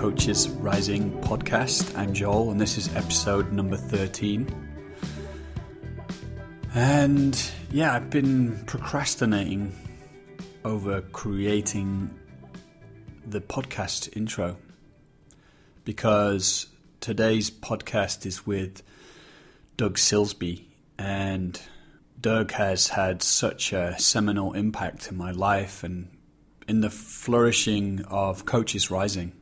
Coaches Rising podcast. I'm Joel, and this is episode number 13. And yeah, I've been procrastinating over creating the podcast intro because today's podcast is with Doug Silsbee, and Doug has had such a seminal impact in my life and in the flourishing of Coaches Rising.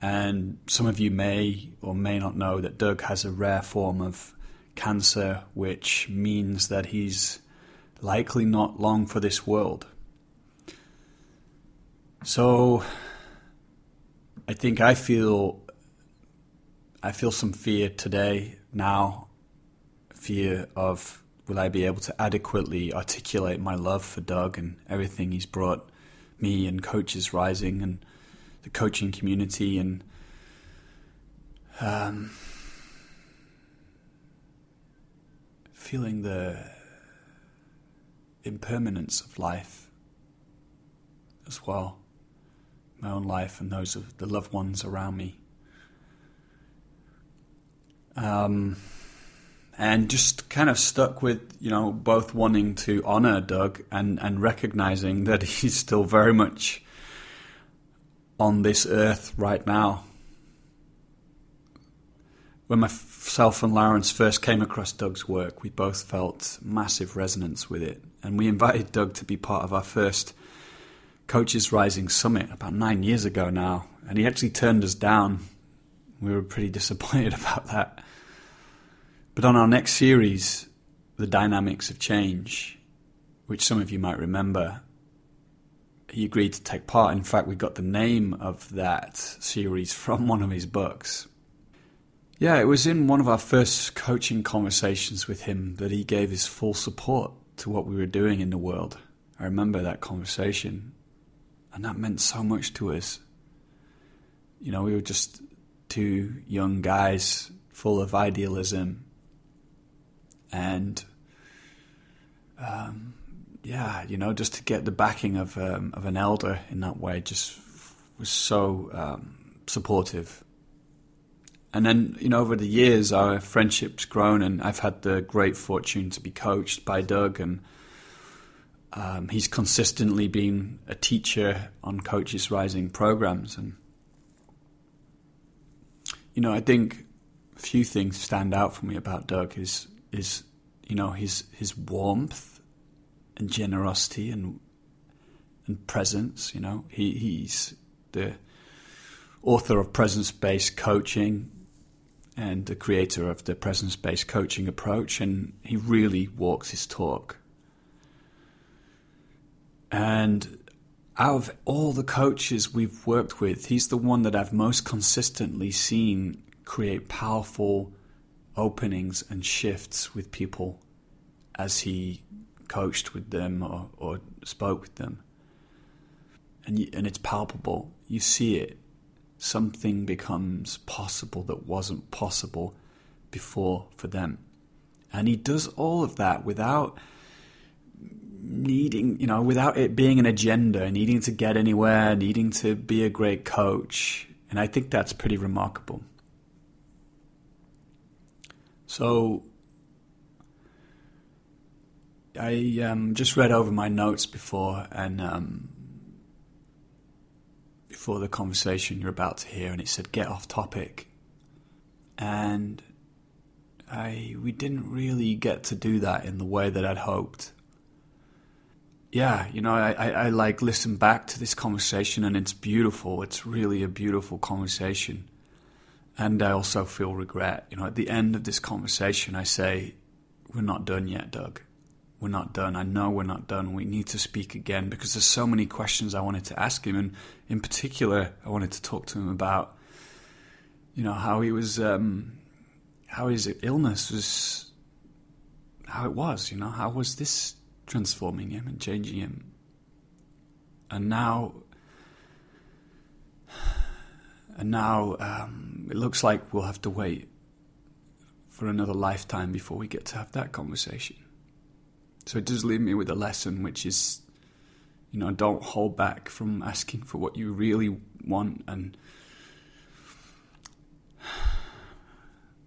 And some of you may or may not know that Doug has a rare form of cancer, which means that he's likely not long for this world. So I think I feel I feel some fear today now, fear of will I be able to adequately articulate my love for Doug and everything he's brought me and coaches rising and the coaching community and um, feeling the impermanence of life as well, my own life and those of the loved ones around me. Um, and just kind of stuck with you know both wanting to honor Doug and and recognizing that he's still very much on this earth right now. When myself and Lawrence first came across Doug's work, we both felt massive resonance with it, and we invited Doug to be part of our first Coaches Rising Summit about nine years ago now, and he actually turned us down. We were pretty disappointed about that. But on our next series, The Dynamics of Change, which some of you might remember, he agreed to take part. In fact, we got the name of that series from one of his books. Yeah, it was in one of our first coaching conversations with him that he gave his full support to what we were doing in the world. I remember that conversation, and that meant so much to us. You know, we were just two young guys full of idealism and um, yeah, you know, just to get the backing of um, of an elder in that way just was so um, supportive. And then, you know, over the years, our friendship's grown, and I've had the great fortune to be coached by Doug, and um, he's consistently been a teacher on Coaches Rising programs. And, you know, I think a few things stand out for me about Doug is is you know his his warmth and generosity and and presence. You know, he he's the author of presence based coaching and the creator of the presence based coaching approach, and he really walks his talk. And out of all the coaches we've worked with, he's the one that I've most consistently seen create powerful openings and shifts with people as he coached with them or, or spoke with them. And, you, and it's palpable. You see it. Something becomes possible that wasn't possible before for them. And he does all of that without needing, you know, without it being an agenda, needing to get anywhere, needing to be a great coach. And I think that's pretty remarkable. So I um, just read over my notes before and um, before the conversation you're about to hear, and it said get off topic, and I we didn't really get to do that in the way that I'd hoped. Yeah, you know, I, I, I like listen back to this conversation, and it's beautiful. It's really a beautiful conversation and I also feel regret. You know, at the end of this conversation, I say, We're not done yet, Doug. We're not done. I know we're not done. We need to speak again because there's so many questions I wanted to ask him. And in particular, I wanted to talk to him about, you know, how he was, um, how his illness was, how it was, you know, how was this transforming him and changing him? And now, and now um, it looks like we'll have to wait for another lifetime before we get to have that conversation. So it does leave me with a lesson, which is, you know, don't hold back from asking for what you really want, and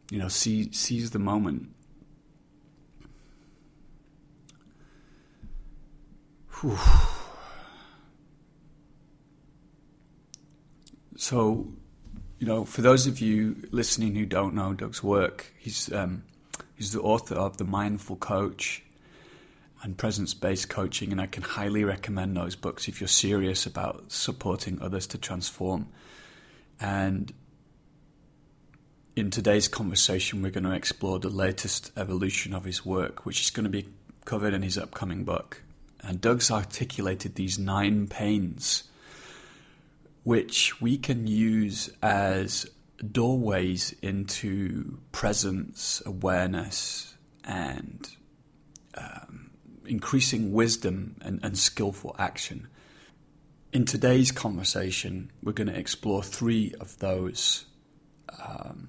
you know, see, seize the moment. Whew. So, you know, for those of you listening who don't know Doug's work, he's um, he's the author of The Mindful Coach and Presence Based Coaching, and I can highly recommend those books if you're serious about supporting others to transform. And in today's conversation, we're going to explore the latest evolution of his work, which is going to be covered in his upcoming book. And Doug's articulated these nine pains, which we can use as doorways into presence, awareness, and um, increasing wisdom and, and skillful action. In today's conversation, we're going to explore three of those um,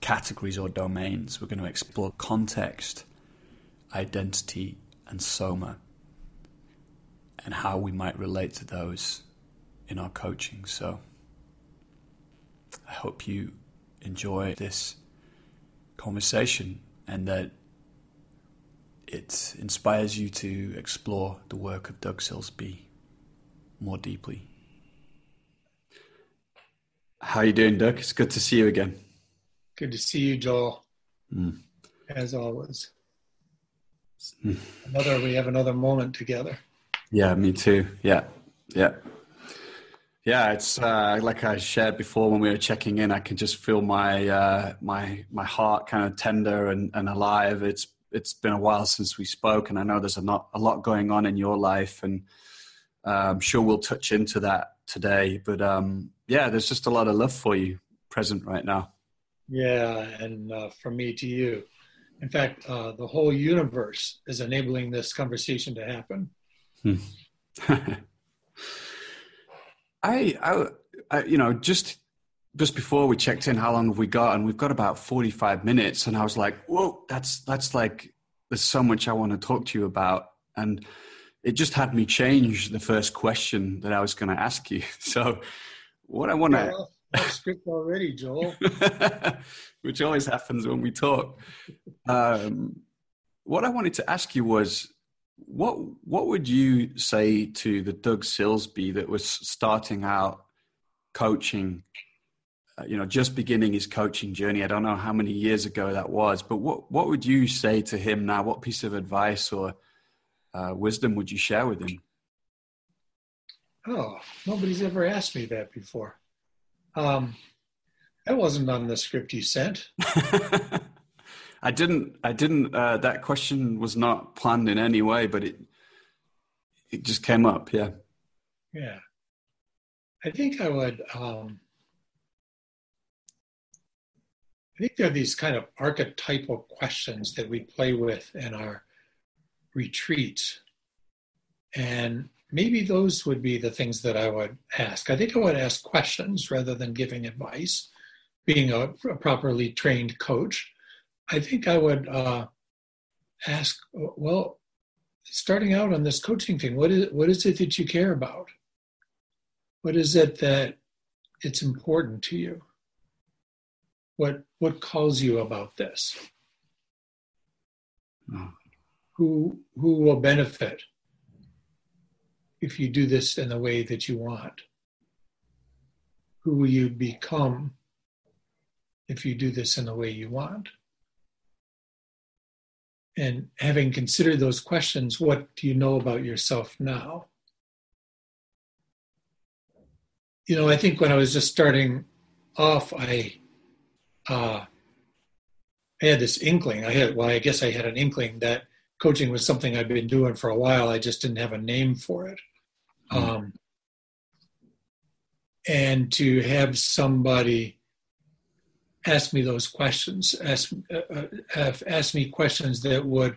categories or domains. We're going to explore context, identity, and soma, and how we might relate to those in our coaching. So, I hope you enjoy this conversation and that it inspires you to explore the work of Doug Silsbee more deeply. How are you doing, Doug? It's good to see you again. Good to see you, Joel. Mm. As always. Mm. Another we have another moment together. Yeah, me too. Yeah. Yeah. Yeah, it's uh, like I shared before when we were checking in. I can just feel my uh, my my heart kind of tender and, and alive. It's it's been a while since we spoke, and I know there's a lot a lot going on in your life, and uh, I'm sure we'll touch into that today. But um, yeah, there's just a lot of love for you present right now. Yeah, and uh, from me to you. In fact, uh, the whole universe is enabling this conversation to happen. Hmm. I, I, I, you know, just just before we checked in, how long have we got? And we've got about 45 minutes. And I was like, whoa, that's, that's like, there's so much I want to talk to you about. And it just had me change the first question that I was going to ask you. So what I want to... Yeah, script already, Joel. Which always happens when we talk. Um, what I wanted to ask you was, what what would you say to the Doug Silsbee that was starting out coaching you know, just beginning his coaching journey. I don't know how many years ago that was, but what what would you say to him now? What piece of advice or uh, wisdom would you share with him? Oh, nobody's ever asked me that before. Um, that wasn't on the script you sent. I didn't. I didn't. Uh, that question was not planned in any way, but it it just came up. Yeah. Yeah. I think I would. Um, I think there are these kind of archetypal questions that we play with in our retreats. And maybe those would be the things that I would ask. I think I would ask questions rather than giving advice, being a, a properly trained coach. I think I would uh, ask, well, starting out on this coaching thing, what is, what is it that you care about? What is it that it's important to you? What what calls you about this? Mm. Who who will benefit if you do this in the way that you want? Who will you become if you do this in the way you want? And having considered those questions, what do you know about yourself now? You know, I think when I was just starting off, I uh, I had this inkling. I had, well, I guess I had an inkling that coaching was something I'd been doing for a while. I just didn't have a name for it. Mm-hmm. Um, and to have somebody ask me those questions, ask, uh, uh, ask me questions that would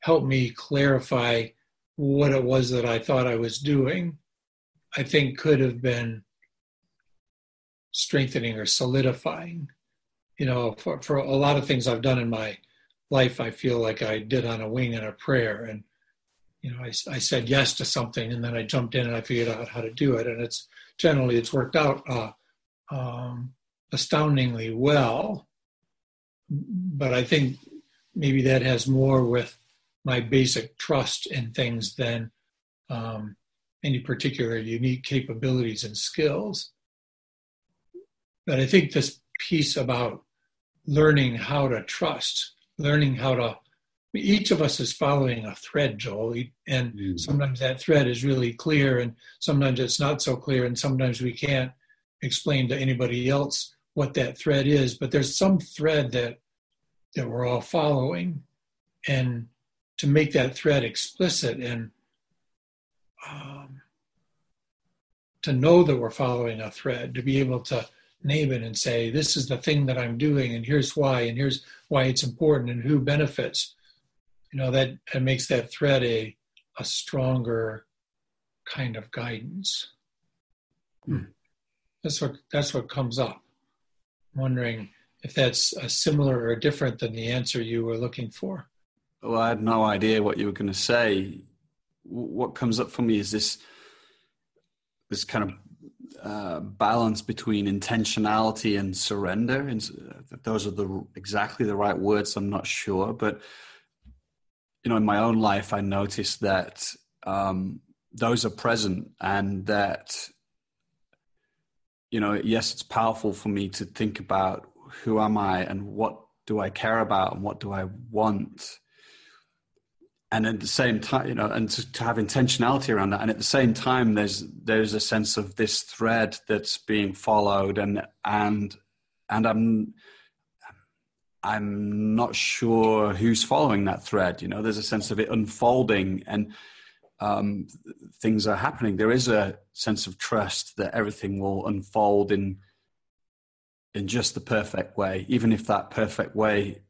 help me clarify what it was that I thought I was doing, I think could have been strengthening or solidifying you know, for, for a lot of things I've done in my life, I feel like I did on a wing and a prayer. And, you know, I, I said yes to something and then I jumped in and I figured out how to do it. And it's generally, it's worked out uh, um, astoundingly well. but I think maybe that has more with my basic trust in things than um, any particular unique capabilities and skills. But I think this piece about learning how to trust, learning how to, each of us is following a thread, Joel, and mm. sometimes that thread is really clear, and sometimes it's not so clear, and sometimes we can't explain to anybody else what that thread is. But there's some thread that that we're all following, and to make that thread explicit and um, to know that we're following a thread, to be able to name it and say, this is the thing that I'm doing, and here's why, and here's why it's important, and who benefits. You know, that, that makes that thread a, a stronger kind of guidance. Hmm. That's what that's what comes up. I'm wondering if that's similar or different than the answer you were looking for. Well, I had no idea what you were going to say. What comes up for me is this this kind of uh, balance between intentionality and surrender. And those are the exactly the right words. I'm not sure, but you know, in my own life, I noticed that um, those are present, and that you know, yes, it's powerful for me to think about who am I and what do I care about and what do I want and at the same time you know and to, to, have intentionality around that. And at the same time there's there's a sense of this thread that's being followed and and and i'm i'm not sure who's following that thread you know? There's a sense of it unfolding and um, things are happening. There is a sense of trust that everything will unfold in in just the perfect way even if that perfect way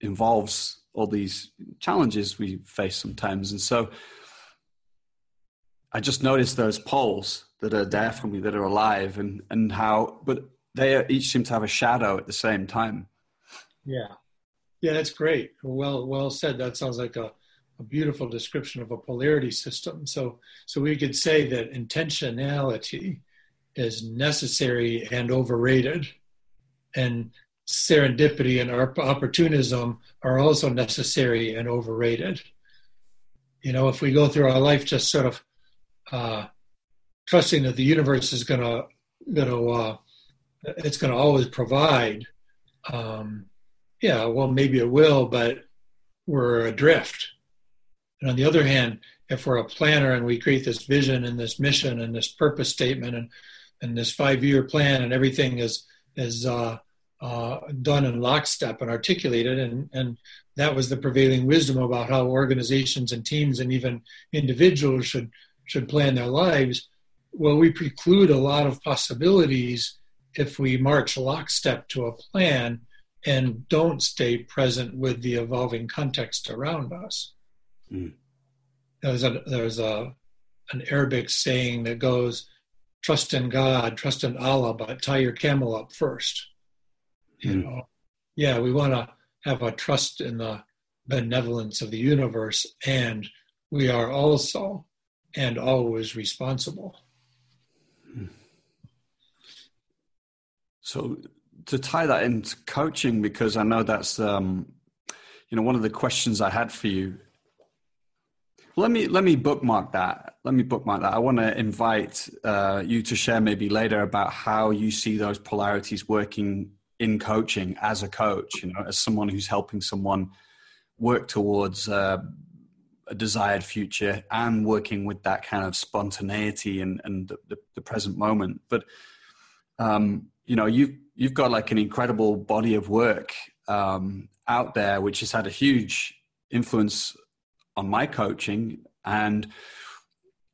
involves all these challenges we face sometimes. And so I just noticed those poles that are there for me that are alive and, and how, but they each seem to have a shadow at the same time. Yeah. Yeah, that's great. Well, well said. That sounds like a, a beautiful description of a polarity system. So, so we could say that intentionality is necessary and overrated, and serendipity and our opportunism are also necessary and overrated. You know, if we go through our life just sort of uh, trusting that the universe is going to, going to, uh, it's going to always provide. Um, yeah, well, maybe it will, but we're adrift. And on the other hand, if we're a planner and we create this vision and this mission and this purpose statement and and this five year plan and everything is is uh, uh, done in lockstep and articulated, and, and that was the prevailing wisdom about how organizations and teams and even individuals should should plan their lives. Well, we preclude a lot of possibilities if we march lockstep to a plan and don't stay present with the evolving context around us. Mm. There's a there's a an Arabic saying that goes, "Trust in God, trust in Allah, but tie your camel up first you mm. know yeah we want to have a trust in the benevolence of the universe and we are also and always responsible hmm. so to tie that into coaching because i know that's um, you know one of the questions i had for you let me let me bookmark that let me bookmark that i want to invite uh, you to share maybe later about how you see those polarities working in coaching as a coach, you know, as someone who's helping someone work towards uh, a desired future and working with that kind of spontaneity and, and the, the present moment. But, um, you know, you've, you've got like an incredible body of work um, out there, which has had a huge influence on my coaching. And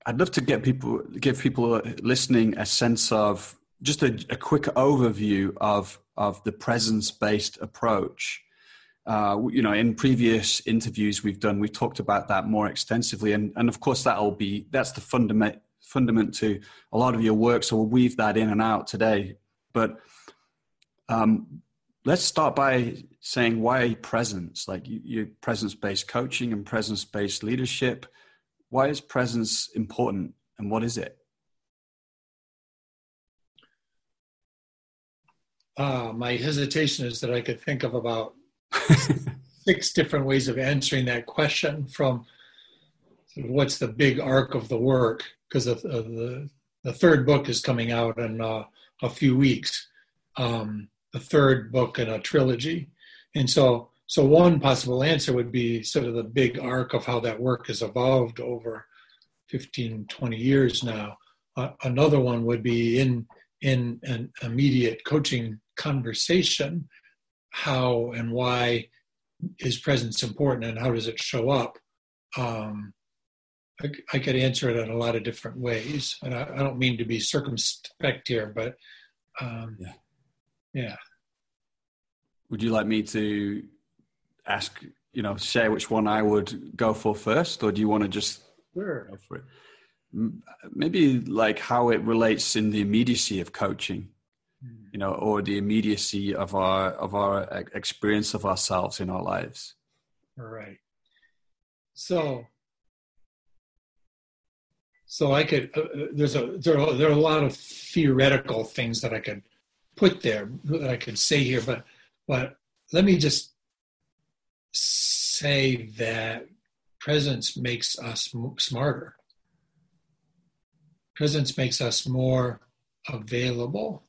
I'd love to get people, give people listening a sense of just a, a quick overview of of the presence based approach. Uh, you know, in previous interviews we've done, we've talked about that more extensively, and and of course that'll be that's the fundament fundament to a lot of your work. So we'll weave that in and out today. But um, let's start by saying why presence, like you, you presence based coaching and presence based leadership. Why is presence important, and what is it? Uh, my hesitation is that I could think of about six different ways of answering that question from sort of what's the big arc of the work, because the, the, the third book is coming out in uh, a few weeks, um, the third book in a trilogy. And so, so one possible answer would be sort of the big arc of how that work has evolved over 15, 20 years now. Uh, another one would be in in an immediate coaching conversation how and why is presence important and how does it show up um, I, I, could answer it in a lot of different ways and i, I don't mean to be circumspect here but um, yeah. yeah would you like me to ask you know share which one i would go for first or do you want to just sure. go for it maybe like how it relates in the immediacy of coaching you know or the immediacy of our of our experience of ourselves in our lives. Right. So so i could uh, uh, there's a there are, there are a lot of theoretical things that i could put there that i could say here but but let me just say that presence makes us smarter Presence makes us more available.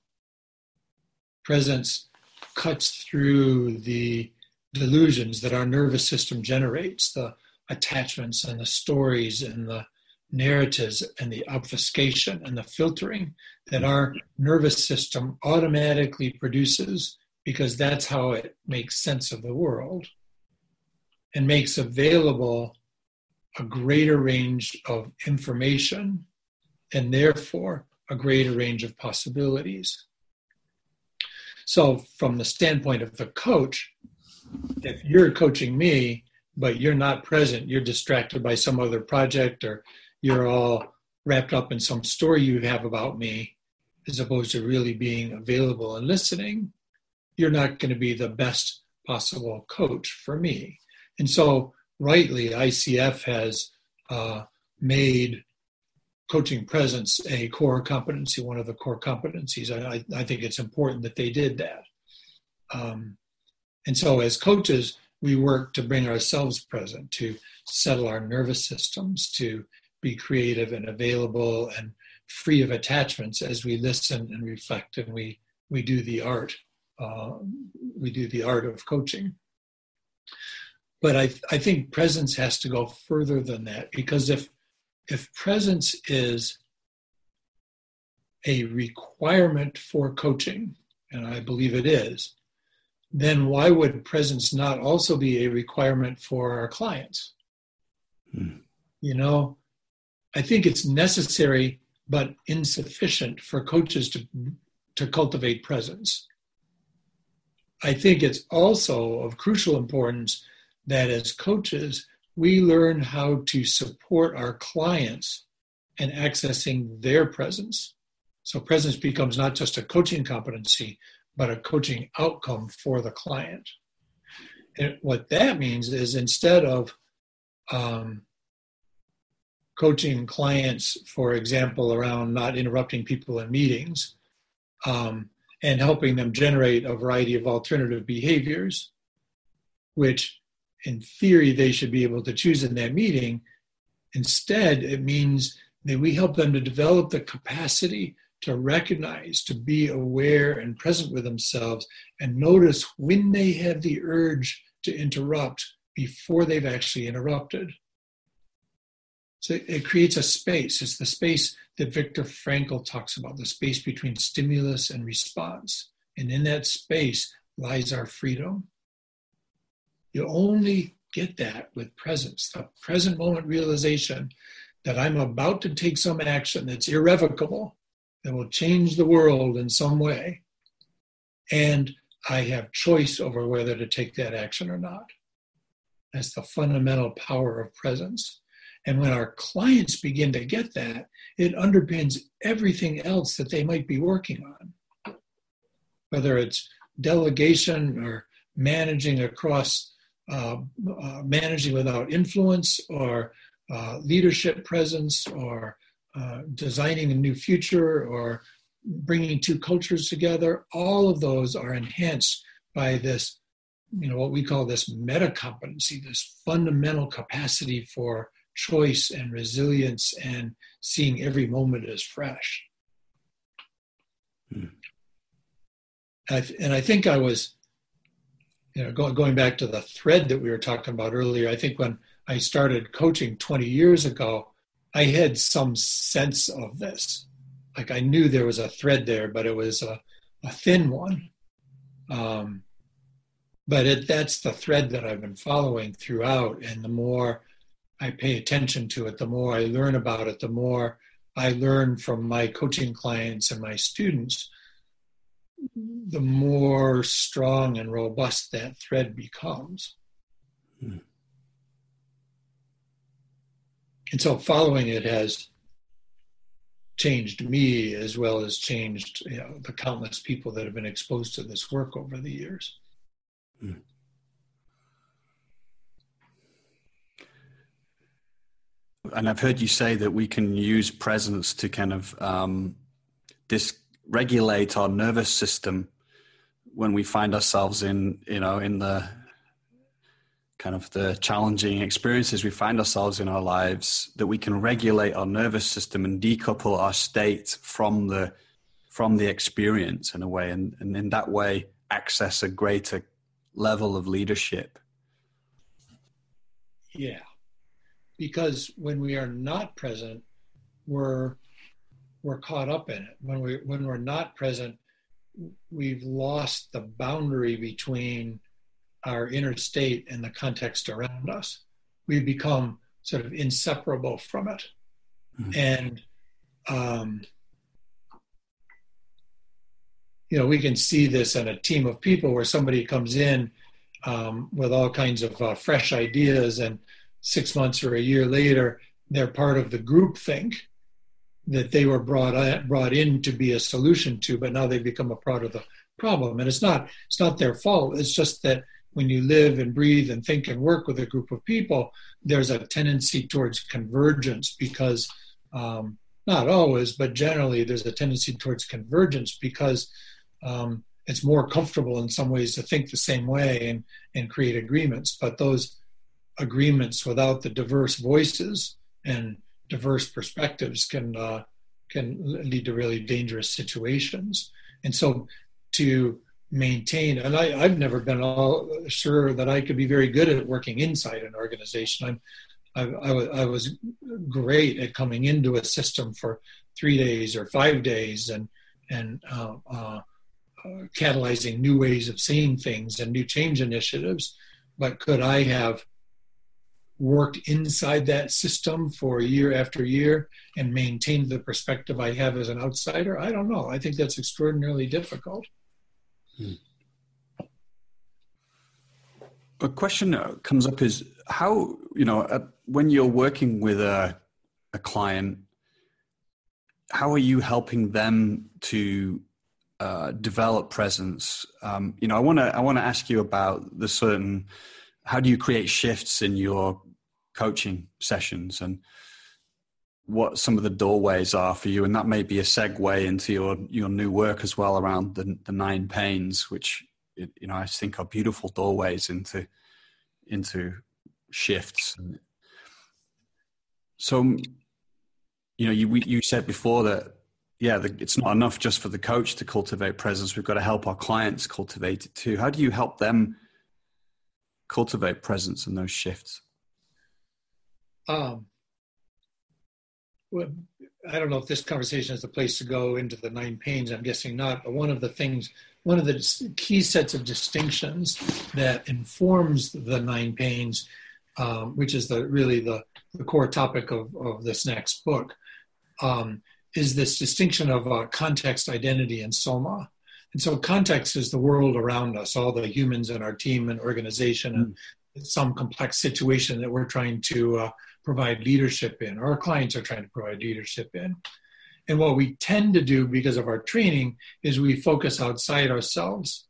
Presence cuts through the delusions that our nervous system generates, the attachments and the stories and the narratives and the obfuscation and the filtering that our nervous system automatically produces because that's how it makes sense of the world and makes available a greater range of information and therefore a greater range of possibilities. So, from the standpoint of the coach, if you're coaching me, but you're not present, you're distracted by some other project, or you're all wrapped up in some story you have about me, as opposed to really being available and listening, you're not going to be the best possible coach for me. And so, rightly, ICF has uh, made coaching presence a core competency, one of the core competencies. I, I think it's important that they did that. Um, and so, as coaches, we work to bring ourselves present, to settle our nervous systems, to be creative and available and free of attachments as we listen and reflect and we, we do the art. Uh, we do the art of coaching. But I, I think presence has to go further than that because if if presence is a requirement for coaching, and I believe it is, then why would presence not also be a requirement for our clients? Hmm. You know, I think it's necessary but insufficient for coaches to, to cultivate presence. I think it's also of crucial importance that as coaches, we learn how to support our clients and accessing their presence. So, presence becomes not just a coaching competency, but a coaching outcome for the client. And what that means is instead of um, coaching clients, for example, around not interrupting people in meetings um, and helping them generate a variety of alternative behaviors, which in theory they should be able to choose in that meeting. Instead, it means that we help them to develop the capacity to recognize, to be aware and present with themselves, and notice when they have the urge to interrupt before they've actually interrupted. So it creates a space. It's the space that Viktor Frankl talks about, the space between stimulus and response. And in that space lies our freedom. You only get that with presence, the present moment realization that I'm about to take some action that's irrevocable, that will change the world in some way. And I have choice over whether to take that action or not. That's the fundamental power of presence. And when our clients begin to get that, it underpins everything else that they might be working on. Whether it's delegation or managing across uh, uh, managing without influence or uh, leadership presence or uh, designing a new future or bringing two cultures together, all of those are enhanced by this, you know, what we call this meta competency, this fundamental capacity for choice and resilience and seeing every moment as fresh. Hmm. and I think I was, you know, going, going back to the thread that we were talking about earlier, I think when I started coaching 20 years ago, I had some sense of this. Like I knew there was a thread there, but it was a, a thin one. Um, but it, that's the thread that I've been following throughout. And the more I pay attention to it, the more I learn about it, the more I learn from my coaching clients and my students, the more strong and robust that thread becomes. Hmm. And so following it has changed me as well as changed you know, the countless people that have been exposed to this work over the years. Hmm. And I've heard you say that we can use presence to kind of um, dysregulate our nervous system when we find ourselves in, you know, in the kind of the challenging experiences we find ourselves in our lives. That we can regulate our nervous system and decouple our state from the from the experience in a way, and, and in that way access a greater level of leadership. Yeah because when we are not present, we're we're caught up in it. When we when we're not present, we've lost the boundary between our inner state and the context around us. We become sort of inseparable from it, mm-hmm. and um, you know we can see this in a team of people where somebody comes in um, with all kinds of uh, fresh ideas and six months or a year later, they're part of the group think that they were brought brought in to be a solution to, but now they've become a part of the problem. And it's not it's not their fault. It's just that when you live and breathe and think and work with a group of people, there's a tendency towards convergence because um, not always, but generally there's a tendency towards convergence because um, it's more comfortable in some ways to think the same way and, and create agreements. But those agreements without the diverse voices and diverse perspectives can uh, can lead to really dangerous situations. And so to maintain, and I, have never been all sure that I could be very good at working inside an organization. I'm I, I, I was great at coming into a system for three days or five days and and uh, uh, catalyzing new ways of seeing things and new change initiatives. But could I have worked inside that system for year after year and maintained the perspective I have as an outsider? I don't know. I think that's extraordinarily difficult. Hmm. A question that comes up is how, you know, uh, when you're working with a, a client, how are you helping them to uh, develop presence? Um, you know, I want to I want to ask you about the certain how do you create shifts in your coaching sessions and what some of the doorways are for you. And that may be a segue into your your new work as well around the, the nine pains which you know i think are beautiful doorways into into shifts. So um, you know you you said before that yeah the, it's not enough just for the coach to cultivate presence. We've got to help our clients cultivate it too. How do you help them cultivate presence in those shifts? Um, well, I don't know if this conversation is the place to go into the nine pains. I'm guessing not. But one of the things, one of the key sets of distinctions that informs the nine pains, um, which is the really the, the core topic of, of this next book, um, is this distinction of uh, context, identity, and soma. And so context is the world around us, all the humans in our team and organization, and mm. some complex situation that we're trying to uh, provide leadership in, or our clients are trying to provide leadership in. And what we tend to do because of our training is we focus outside ourselves.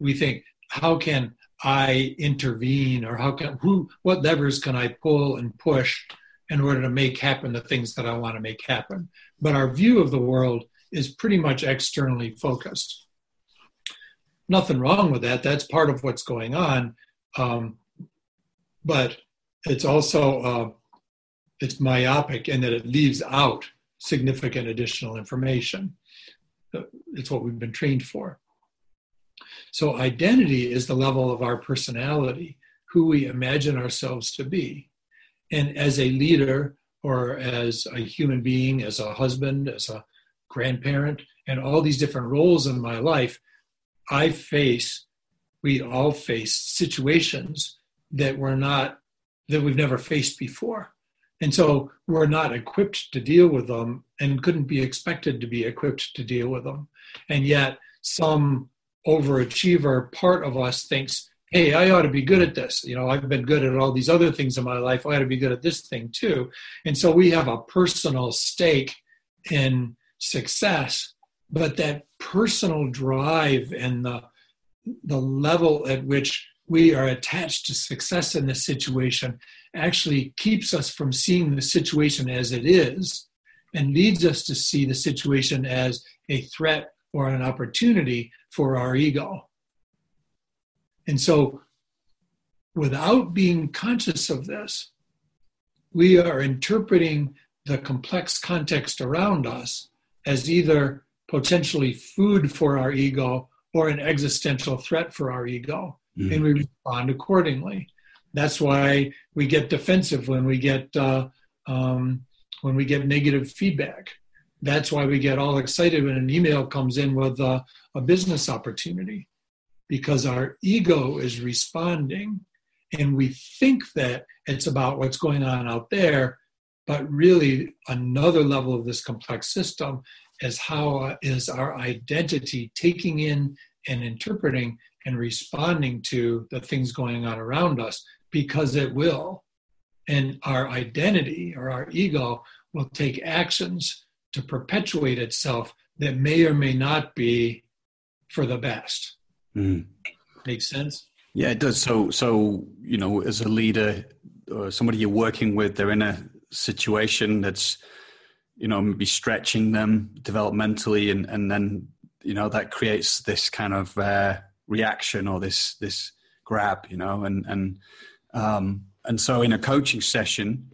We think, how can I intervene, or how can who what levers can I pull and push in order to make happen the things that I want to make happen? But our view of the world is pretty much externally focused. Nothing wrong with that. That's part of what's going on. Um, but it's also uh, it's myopic in that it leaves out significant additional information. It's what we've been trained for. So identity is the level of our personality, who we imagine ourselves to be. And as a leader or as a human being, as a husband, as a grandparent, and all these different roles in my life, I face, we all face situations that we're not, that we've never faced before. And so we're not equipped to deal with them and couldn't be expected to be equipped to deal with them. And yet, some overachiever part of us thinks, hey, I ought to be good at this. You know, I've been good at all these other things in my life. I ought to be good at this thing too. And so we have a personal stake in success, but that personal drive and the, the level at which we are attached to success in this situation actually keeps us from seeing the situation as it is and leads us to see the situation as a threat or an opportunity for our ego. And so, without being conscious of this, we are interpreting the complex context around us as either potentially food for our ego or an existential threat for our ego. Mm-hmm. And we respond accordingly. That's why we get defensive when we get uh, um, when we get negative feedback. That's why we get all excited when an email comes in with a, a business opportunity, because our ego is responding, and we think that it's about what's going on out there, but really another level of this complex system is how uh, is our identity taking in and interpreting and responding to the things going on around us because it will. And our identity or our ego will take actions to perpetuate itself that may or may not be for the best. Mm. Makes sense? Yeah, it does. So, so you know, as a leader or somebody you're working with, they're in a situation that's, you know, maybe stretching them developmentally, and and then you know that creates this kind of uh, reaction or this this grab, you know, and and um, and so in a coaching session,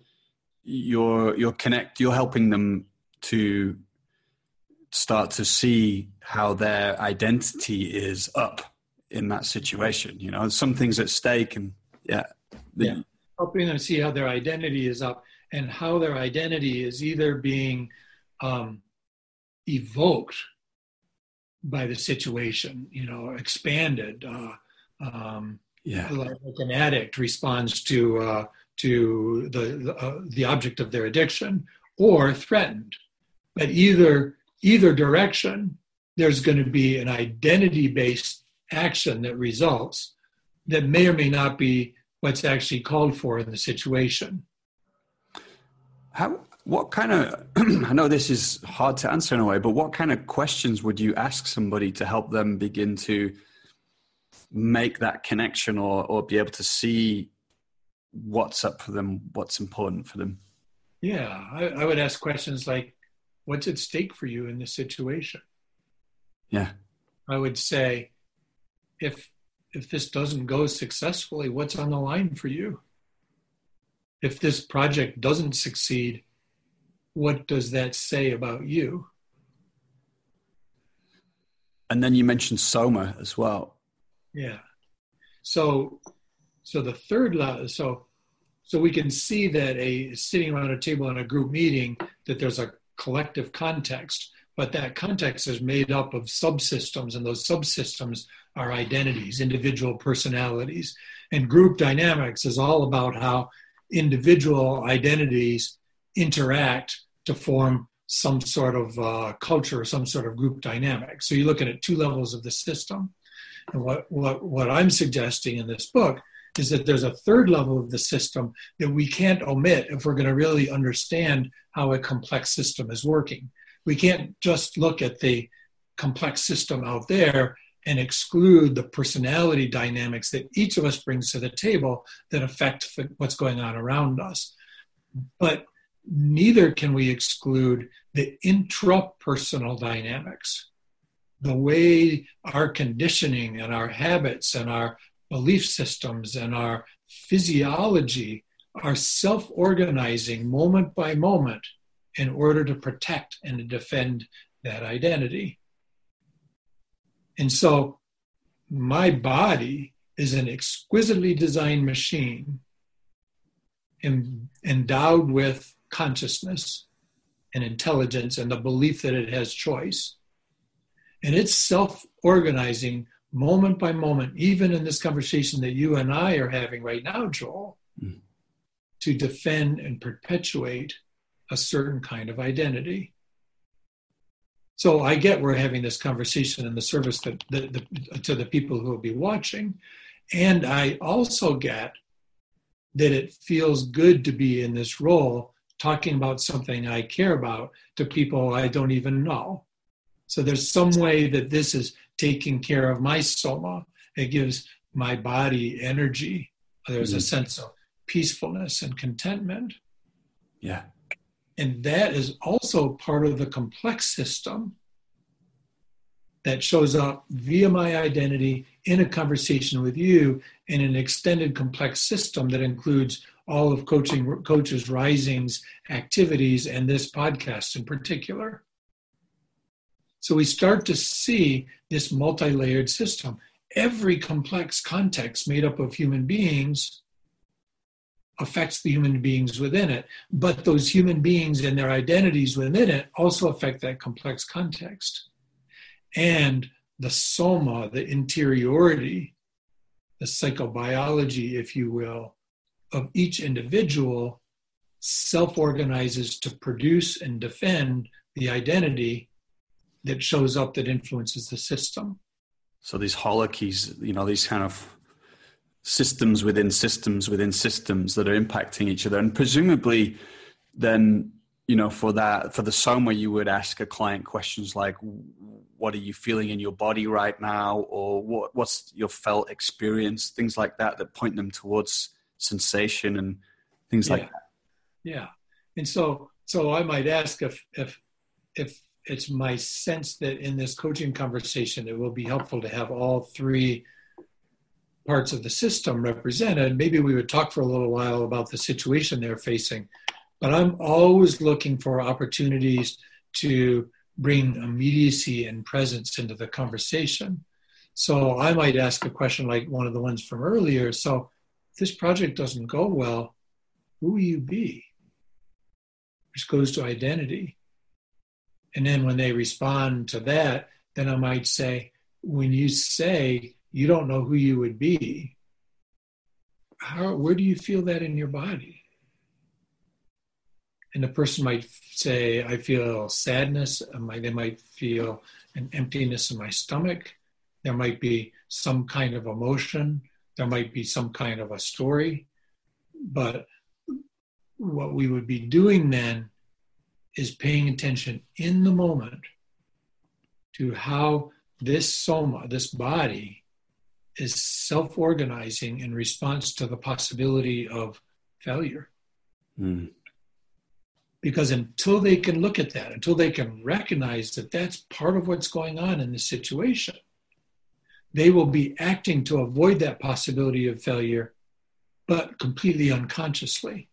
you're you're connect you're helping them to start to see how their identity is up in that situation. You know, some things at stake, and yeah, the, yeah, helping them see how their identity is up and how their identity is either being um, evoked by the situation, you know, expanded. Uh, um, yeah, like an addict responds to uh, to the the, uh, the object of their addiction, or threatened. But either either direction, there's going to be an identity based action that results that may or may not be what's actually called for in the situation. How what kind of i know this is hard to answer in a way but what kind of questions would you ask somebody to help them begin to make that connection or or be able to see what's up for them what's important for them yeah i, I would ask questions like what's at stake for you in this situation yeah i would say if if this doesn't go successfully what's on the line for you if this project doesn't succeed what does that say about you? And then you mentioned Soma as well. Yeah. So, so the third level, so, so we can see that a sitting around a table in a group meeting, that there's a collective context, but that context is made up of subsystems, and those subsystems are identities, individual personalities. And group dynamics is all about how individual identities interact to form some sort of uh, culture, some sort of group dynamic. So you're looking at two levels of the system. And what, what, what I'm suggesting in this book is that there's a third level of the system that we can't omit if we're going to really understand how a complex system is working. We can't just look at the complex system out there and exclude the personality dynamics that each of us brings to the table that affect what's going on around us. But neither can we exclude the intrapersonal dynamics, the way our conditioning and our habits and our belief systems and our physiology are self organizing moment by moment in order to protect and to defend that identity. And so my body is an exquisitely designed machine endowed with consciousness and intelligence and the belief that it has choice. And it's self organizing moment by moment, even in this conversation that you and I are having right now, Joel, mm. to defend and perpetuate a certain kind of identity. So I get we're having this conversation in the service that, the, to the people who will be watching. And I also get that it feels good to be in this role talking about something I care about to people I don't even know. So there's some way that this is taking care of my soma. It gives my body energy. There's mm-hmm. a sense of peacefulness and contentment. Yeah. And that is also part of the complex system that shows up via my identity in a conversation with you in an extended complex system that includes all of coaching coaches rising's activities and this podcast in particular so we start to see this multi-layered system. Every complex context made up of human beings affects the human beings within it. But those human beings and their identities within it also affect that complex context. And the soma, the interiority, the psychobiology, if you will, of each individual self organizes to produce and defend the identity that shows up that influences the system. So these holarchies, you know, these kind of systems within systems within systems that are impacting each other. And presumably then you know for that for the soma you would ask a client questions like what are you feeling in your body right now or what what's your felt experience things like that that point them towards sensation and things yeah. like that yeah and so so i might ask if if if it's my sense that in this coaching conversation it will be helpful to have all three parts of the system represented maybe we would talk for a little while about the situation they're facing but I'm always looking for opportunities to bring immediacy and presence into the conversation. So I might ask a question like one of the ones from earlier. So this project doesn't go well, who will you be? Which goes to identity. And then when they respond to that, then I might say, when you say you don't know who you would be, how, where do you feel that in your body? and the person might say, I feel sadness. They might feel an emptiness in my stomach. There might be some kind of emotion. There might be some kind of a story. But what we would be doing then is paying attention in the moment to how this soma, this body, is self organizing in response to the possibility of failure. Mm because until they can look at that, until they can recognize that that's part of what's going on in the situation, they will be acting to avoid that possibility of failure, but completely unconsciously.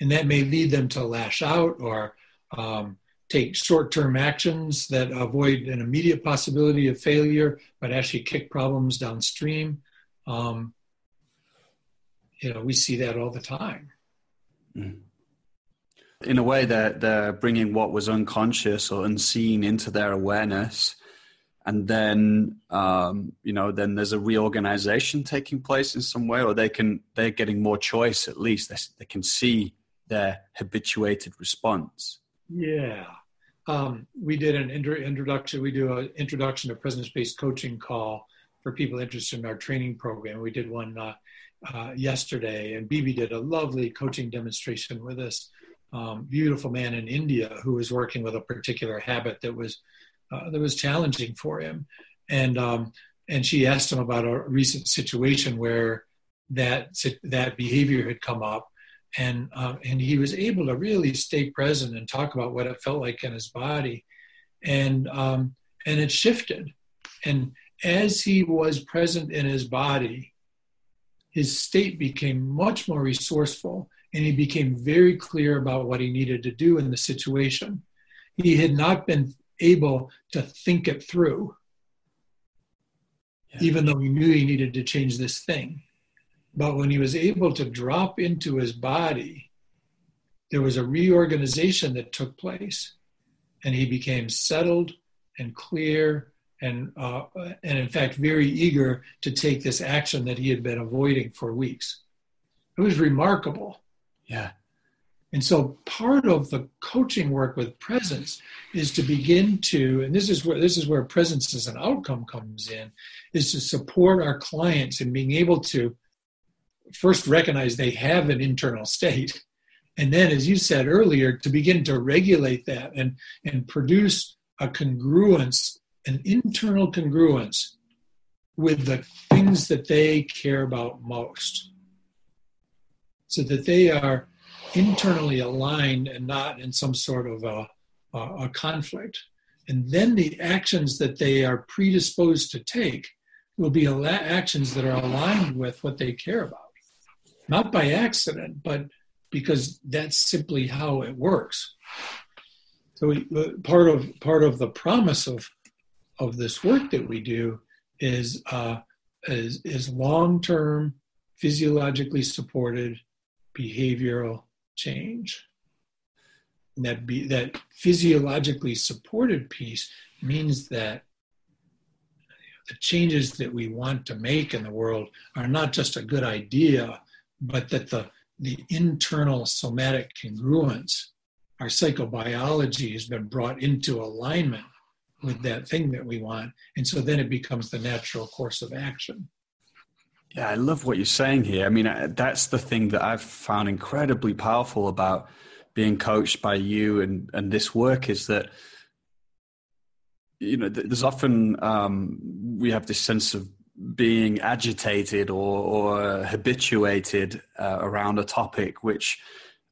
And that may lead them to lash out or um, take short term actions that avoid an immediate possibility of failure, but actually kick problems downstream. Um, you know, we see that all the time. Mm in a way they're, they're bringing what was unconscious or unseen into their awareness and then um, you know then there's a reorganization taking place in some way or they can they're getting more choice at least they, they can see their habituated response yeah. Um, we did an introduction we do an introduction to presence-based coaching call for people interested in our training program. We did one uh, uh, yesterday and Bebe did a lovely coaching demonstration with us. Um, beautiful man in India who was working with a particular habit that was uh, that was challenging for him, and um, and she asked him about a recent situation where that that behavior had come up, and um, and he was able to really stay present and talk about what it felt like in his body, and um, and it shifted, and as he was present in his body, his state became much more resourceful, and he became very clear about what he needed to do in the situation. He had not been able to think it through, yeah. even though he knew he needed to change this thing but when he was able to drop into his body, there was a reorganization that took place, and he became settled and clear, and uh, and in fact very eager to take this action that he had been avoiding for weeks. It was remarkable. Yeah. And so part of the coaching work with presence is to begin to, and this is where this is where presence as an outcome comes in, is to support our clients in being able to first recognize they have an internal state. And then as you said earlier to begin to regulate that and and produce a congruence an internal congruence with the things that they care about most. So that they are internally aligned and not in some sort of a, a, conflict. And then the actions that they are predisposed to take will be actions that are aligned with what they care about not by accident, but because that's simply how it works. So we, part of part of the promise of of this work that we do is uh, is, is long term physiologically supported behavioral change. And that be that physiologically supported piece means that the changes that we want to make in the world are not just a good idea but that the, the internal somatic congruence, our psychobiology has been brought into alignment with that thing that we want. And so then it becomes the natural course of action. Yeah, I love what you're saying here. I mean, that's the thing that I've found incredibly powerful about being coached by you and, and this work is that, you know, there's often um, we have this sense of being agitated or, or habituated uh, around a topic which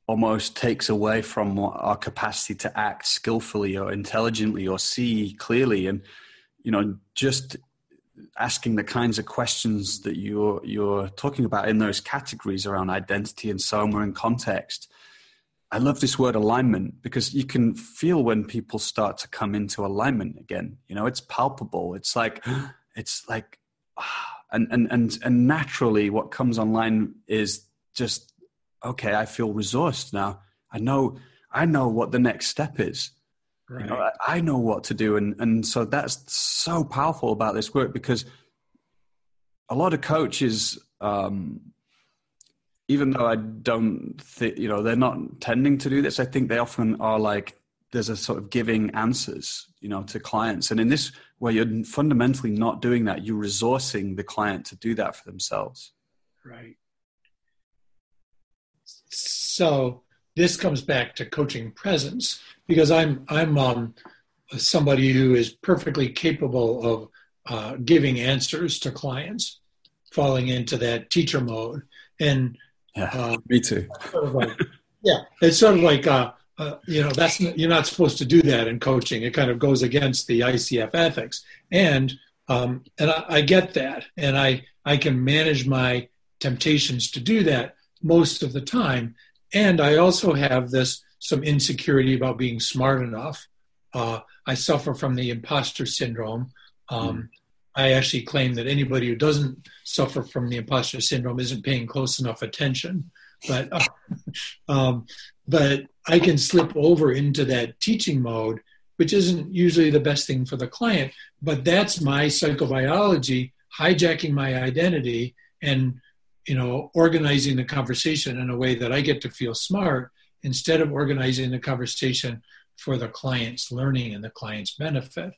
almost takes away from our capacity to act skillfully or intelligently or see clearly. And you know just asking the kinds of questions that you're you're talking about in those categories around identity and soma and context i love this word alignment because you can feel when people start to come into alignment again. You know it's palpable. It's like it's like and and and and naturally what comes online is just okay i feel resourced now. I know i know what the next step is. Right. you know I, I, know what to do. And and so that's so powerful about this work because a lot of coaches um, even though i don't think you know they're not tending to do this i think they often are like there's a sort of giving answers you know to clients. And in this way you're fundamentally not doing that. You're resourcing the client to do that for themselves. Right. So this comes back to coaching presence because i'm i'm um, somebody who is perfectly capable of uh, giving answers to clients falling into that teacher mode. And yeah uh, me too. sort of like, yeah it's sort of like uh, uh, you know that's you're not supposed to do that in coaching. It kind of goes against the icf ethics. And um, and I, I, get that. And i i can manage my temptations to do that most of the time. And i also have this some insecurity about being smart enough. Uh, i suffer from the imposter syndrome. Um, mm. I actually claim that anybody who doesn't suffer from the imposter syndrome isn't paying close enough attention. But uh, um, but I can slip over into that teaching mode, which isn't usually the best thing for the client. But that's my psychobiology hijacking my identity and you know organizing the conversation in a way that I get to feel smart instead of organizing the conversation for the client's learning and the client's benefit.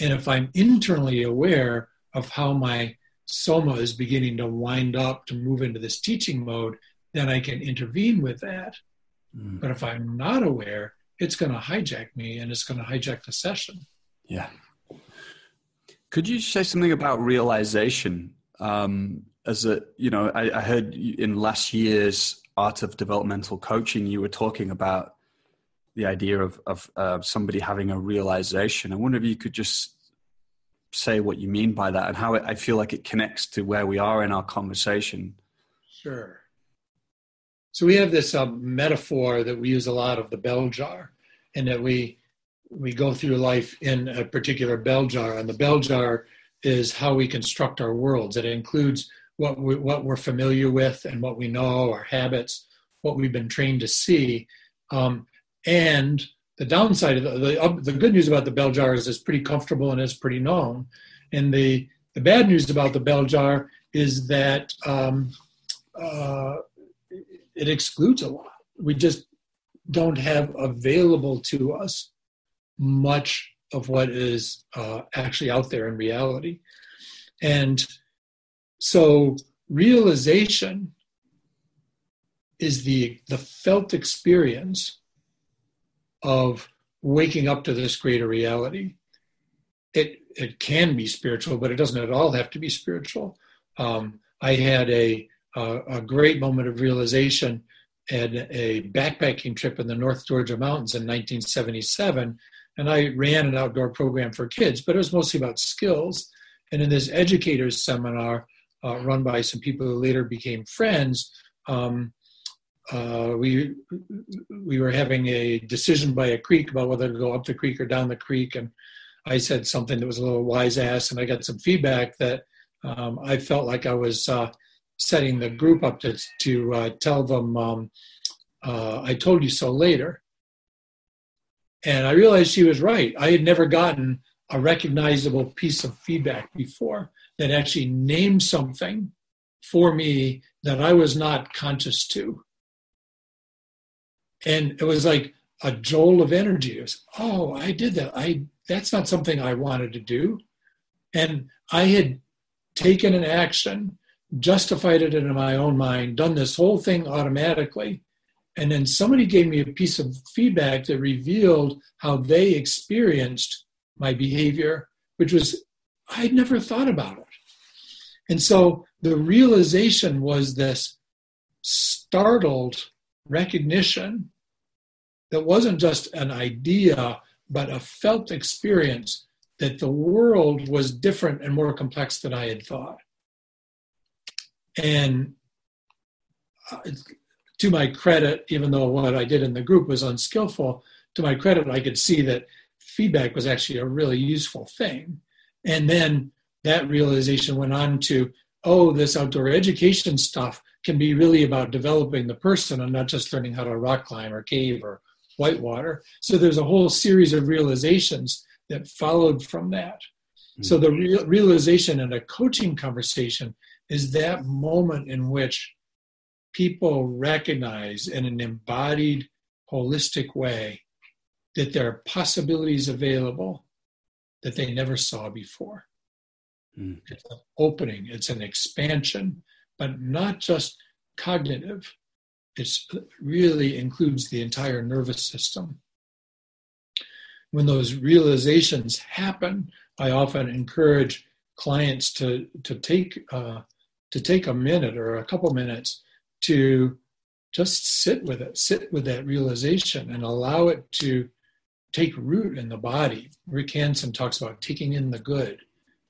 And if I'm internally aware of how my soma is beginning to wind up to move into this teaching mode, then I can intervene with that Mm. But if I'm not aware, it's going to hijack me and it's going to hijack the session. Yeah. Could you say something about realization? Um, as a, you know, I, I heard in last year's art of developmental coaching, you were talking about the idea of of uh, somebody having a realization. I wonder if you could just say what you mean by that and how it, I feel like it connects to where we are in our conversation. Sure. So we have this um, metaphor that we use a lot of the bell jar, and that we we go through life in a particular bell jar, and the bell jar is how we construct our worlds. It includes what we, what we're familiar with and what we know, our habits, what we've been trained to see, um, and the downside of the, the, the good news about the bell jar is it's pretty comfortable and it's pretty known, and the the bad news about the bell jar is that um, uh, it excludes a lot. We just don't have available to us much of what is uh, actually out there in reality. And so realization is the, the felt experience of waking up to this greater reality. It, it can be spiritual, but it doesn't at all have to be spiritual. Um, I had a, a, great moment of realization at a backpacking trip in the North Georgia mountains in 1977 and I ran an outdoor program for kids, but it was mostly about skills. And in this educators seminar, uh, run by some people who later became friends, um, uh, we we were having a decision by a creek about whether to go up the creek or down the creek, and I said something that was a little wise ass, and I got some feedback that um, I felt like I was uh, setting the group up to to uh, tell them um, uh, I told you so later. And I realized she was right. I had never gotten a recognizable piece of feedback before that actually named something for me that I was not conscious to. And it was like a jolt of energy. It was, oh, I did that. I that's not something I wanted to do. And I had taken an action, justified it in my own mind, done this whole thing automatically, and then somebody gave me a piece of feedback that revealed how they experienced my behavior, which was, I'd never thought about it. And so the realization was this startled recognition that wasn't just an idea, but a felt experience that the world was different and more complex than I had thought. And uh, to my credit, even though what I did in the group was unskillful, to my credit, I could see that feedback was actually a really useful thing. And then that realization went on to, oh, this outdoor education stuff can be really about developing the person and not just learning how to rock climb or cave or whitewater. So there's a whole series of realizations that followed from that. Mm-hmm. So the real, realization in a coaching conversation is that moment in which people recognize in an embodied, holistic way that there are possibilities available that they never saw before. Mm. It's an opening, it's an expansion, but not just cognitive. It really includes the entire nervous system. When those realizations happen, I often encourage clients to to take uh, to take a minute or a couple minutes to just sit with it, sit with that realization and allow it to take root in the body. Rick Hanson talks about taking in the good,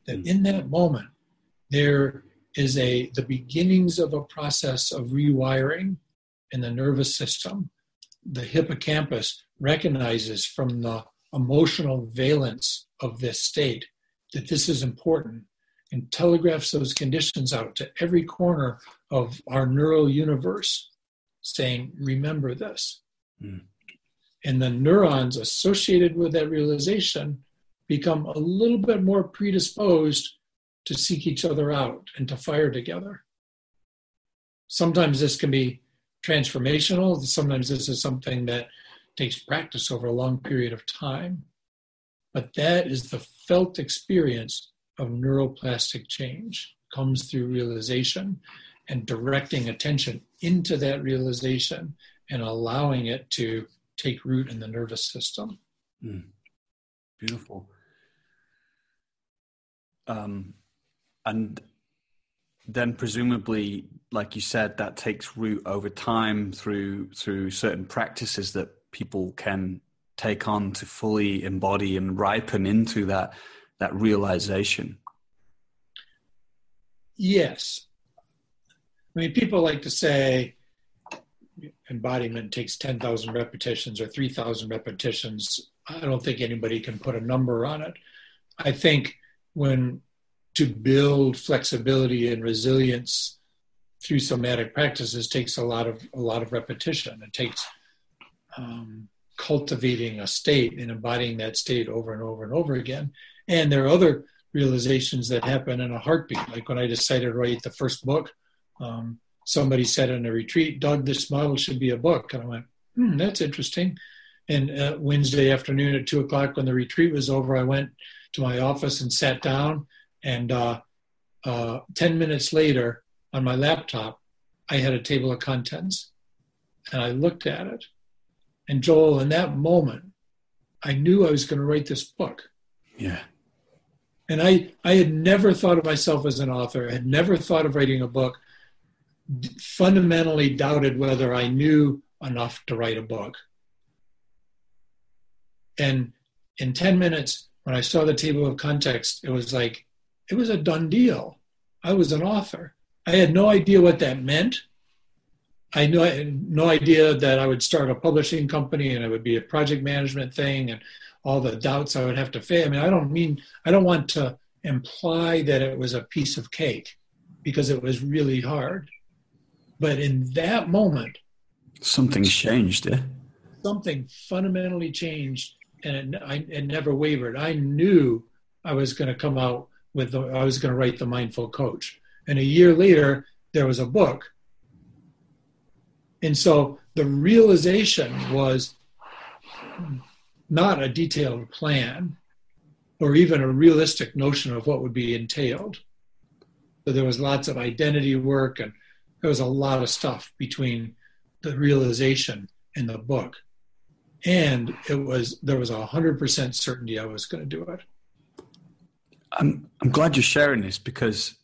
that mm. in that moment, there is a the beginnings of a process of rewiring in the nervous system. The hippocampus recognizes from the emotional valence of this state that this is important and telegraphs those conditions out to every corner of our neural universe, saying, Remember this. Mm. And the neurons associated with that realization become a little bit more predisposed to seek each other out and to fire together. Sometimes this can be transformational, sometimes this is something that takes practice over a long period of time. But that is the felt experience of neuroplastic change comes through realization and directing attention into that realization and allowing it to take root in the nervous system. Mm. Beautiful. Um, and then presumably, like you said, that takes root over time through through certain practices that people can take on to fully embody and ripen into that that realization. Yes. I mean, people like to say embodiment takes 10,000 repetitions or 3,000 repetitions. I don't think anybody can put a number on it. I think when to build flexibility and resilience through somatic practices takes a lot of a lot of repetition. It takes um, cultivating a state and embodying that state over and over and over again. And there are other realizations that happen in a heartbeat. Like when I decided to write the first book, um, somebody said in a retreat, Doug, this model should be a book. And I went, hmm, that's interesting. And uh, Wednesday afternoon at two o'clock, when the retreat was over, I went to my office and sat down. And uh, uh, 10 minutes later, on my laptop, I had a table of contents. And I looked at it. And Joel, in that moment, I knew I was going to write this book. Yeah. And I, I had never thought of myself as an author, I had never thought of writing a book, fundamentally doubted whether I knew enough to write a book. And in 10 minutes, when I saw the table of context, it was like, it was a done deal. I was an author. I had no idea what that meant. I knew I had no idea that I would start a publishing company and it would be a project management thing and all the doubts I would have to face. I mean, I don't mean, I don't want to imply that it was a piece of cake because it was really hard. But in that moment, something changed, yeah? Something fundamentally changed and it, I, it never wavered. I knew I was going to come out with, the, I was going to write The Mindful Coach. And a year later, there was a book. And so the realization was not a detailed plan or even a realistic notion of what would be entailed. So there was lots of identity work and there was a lot of stuff between the realization and the book. And it was there was a hundred percent certainty I was going to do it. I'm I'm glad you're sharing this because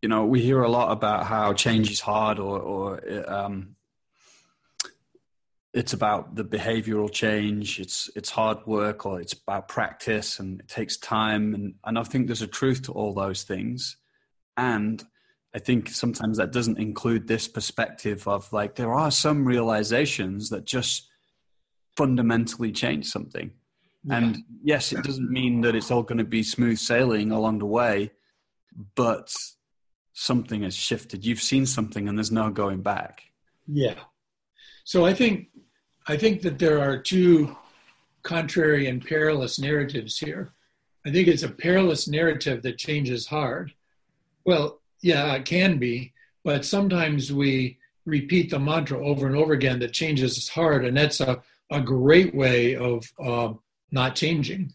you know we hear a lot about how change is hard or or um, it's about the behavioral change it's it's hard work or it's about practice and it takes time and and I think there's a truth to all those things and I think sometimes that doesn't include this perspective of like there are some realizations that just fundamentally change something. Yeah. And yes, it doesn't mean that it's all going to be smooth sailing along the way, but something has shifted. You've seen something and there's no going back. Yeah. So I think I think that there are two contrary and perilous narratives here. I think it's a perilous narrative that changes hard. Well, yeah, it can be, but sometimes we repeat the mantra over and over again that changes is hard, and that's a a great way of uh, not changing.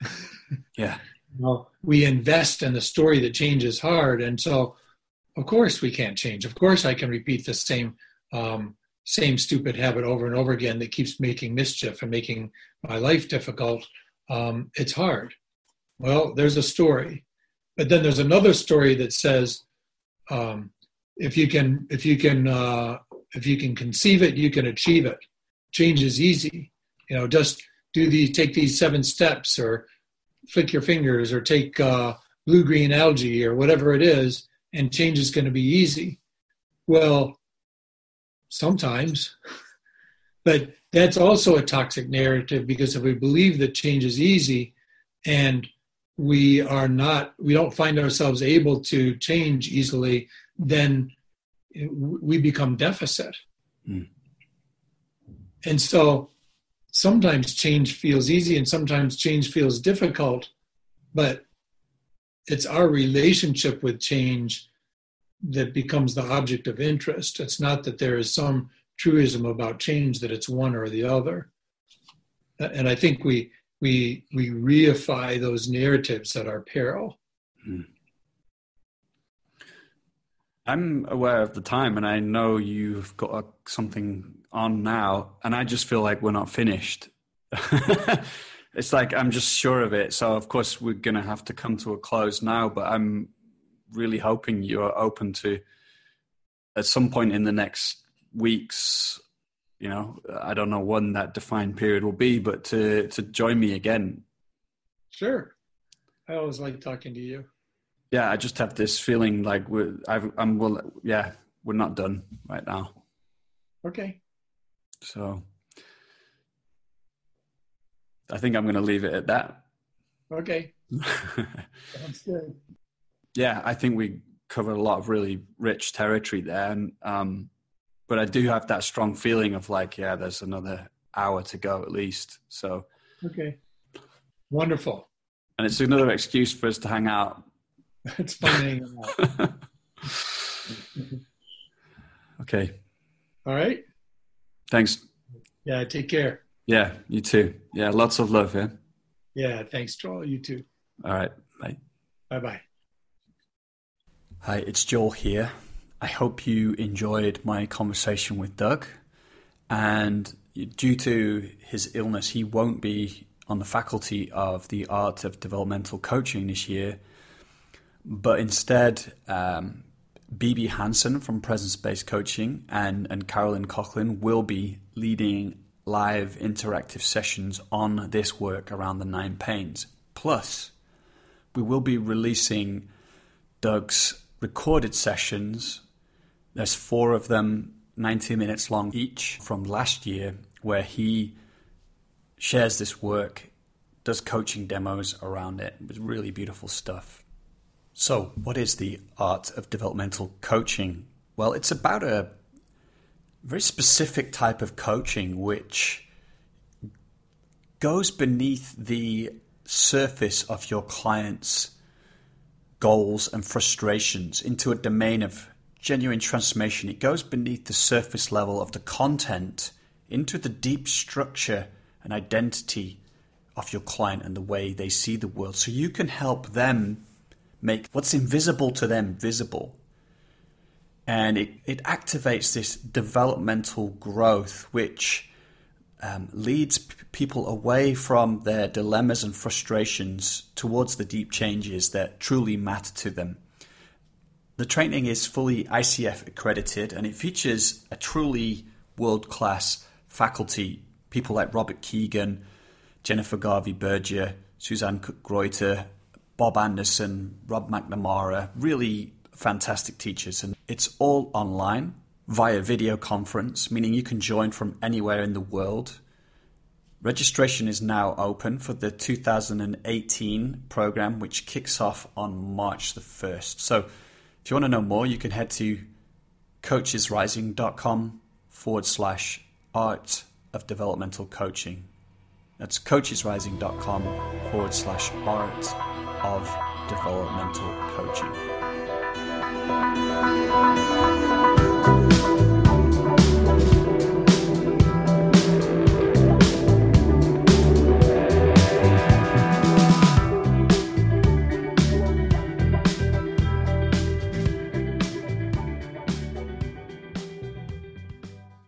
yeah. Well, we invest in the story that changes hard, and so of course we can't change. Of course, I can repeat the same um, same stupid habit over and over again that keeps making mischief and making my life difficult. Um, it's hard. Well, there's a story, but then there's another story that says um, if you can if you can uh, if you can conceive it, you can achieve it change is easy. You know, just do these, take these seven steps, or flick your fingers, or take uh, blue green algae, or whatever it is, and change is going to be easy. Well, sometimes, but that's also a toxic narrative because if we believe that change is easy, and we are not, we don't find ourselves able to change easily, then we become deficit. Mm. And so sometimes change feels easy and sometimes change feels difficult, but it's our relationship with change that becomes the object of interest. It's not that there is some truism about change that it's one or the other. And I think we we we reify those narratives at our peril. Hmm. I'm aware of the time, and I know you've got a, something on now, and I just feel like we're not finished. it's like I'm just sure of it. So of course we're gonna have to come to a close now. But I'm really hoping you are open to at some point in the next weeks you know i don't know when that defined period will be but to to join me again. Sure. I always like talking to you. Yeah i just have this feeling like we're i am well yeah we're not done right now. Okay. So i think i'm going to leave it at that. Okay. Sounds good yeah i think we covered a lot of really rich territory there and um but I do have that strong feeling of like, yeah, there's another hour to go at least. So okay, wonderful. And it's another excuse for us to hang out. it's fun hanging out. okay. All right. Thanks. Yeah. Take care. Yeah. You too. Yeah. Lots of love. Yeah. Yeah. Thanks, Joel. You too. All right. Bye. Bye. Bye. Hi, it's Joel here. I hope you enjoyed my conversation with Doug. And due to his illness, he won't be on the faculty of the art of developmental coaching this year. But instead, um, Bebe Hansen from Presence Based Coaching and, and Carolyn Coughlin will be leading live interactive sessions on this work around the nine pains. Plus, we will be releasing Doug's recorded sessions there's four of them, 90 minutes long each from last year, where he shares this work, does coaching demos around it. It was really beautiful stuff. So, what is the art of developmental coaching? Well, it's about a very specific type of coaching which goes beneath the surface of your client's goals and frustrations into a domain of genuine transformation, it goes beneath the surface level of the content into the deep structure and identity of your client and the way they see the world. So you can help them make what's invisible to them visible. And it, it activates this developmental growth, which um, leads p- people away from their dilemmas and frustrations towards the deep changes that truly matter to them. The training is fully ICF accredited and it features a truly world class faculty, people like Robert Kegan, Jennifer Garvey Berger, Susanne Greuter, Bob Anderson, Rob McNamara, really fantastic teachers. And it's all online via video conference, meaning you can join from anywhere in the world. Registration is now open for the 2018 program, which kicks off on March the 1st. So if you want to know more, you can head to coachesrising.com forward slash art of developmental coaching. That's coachesrising.com forward slash art of developmental coaching.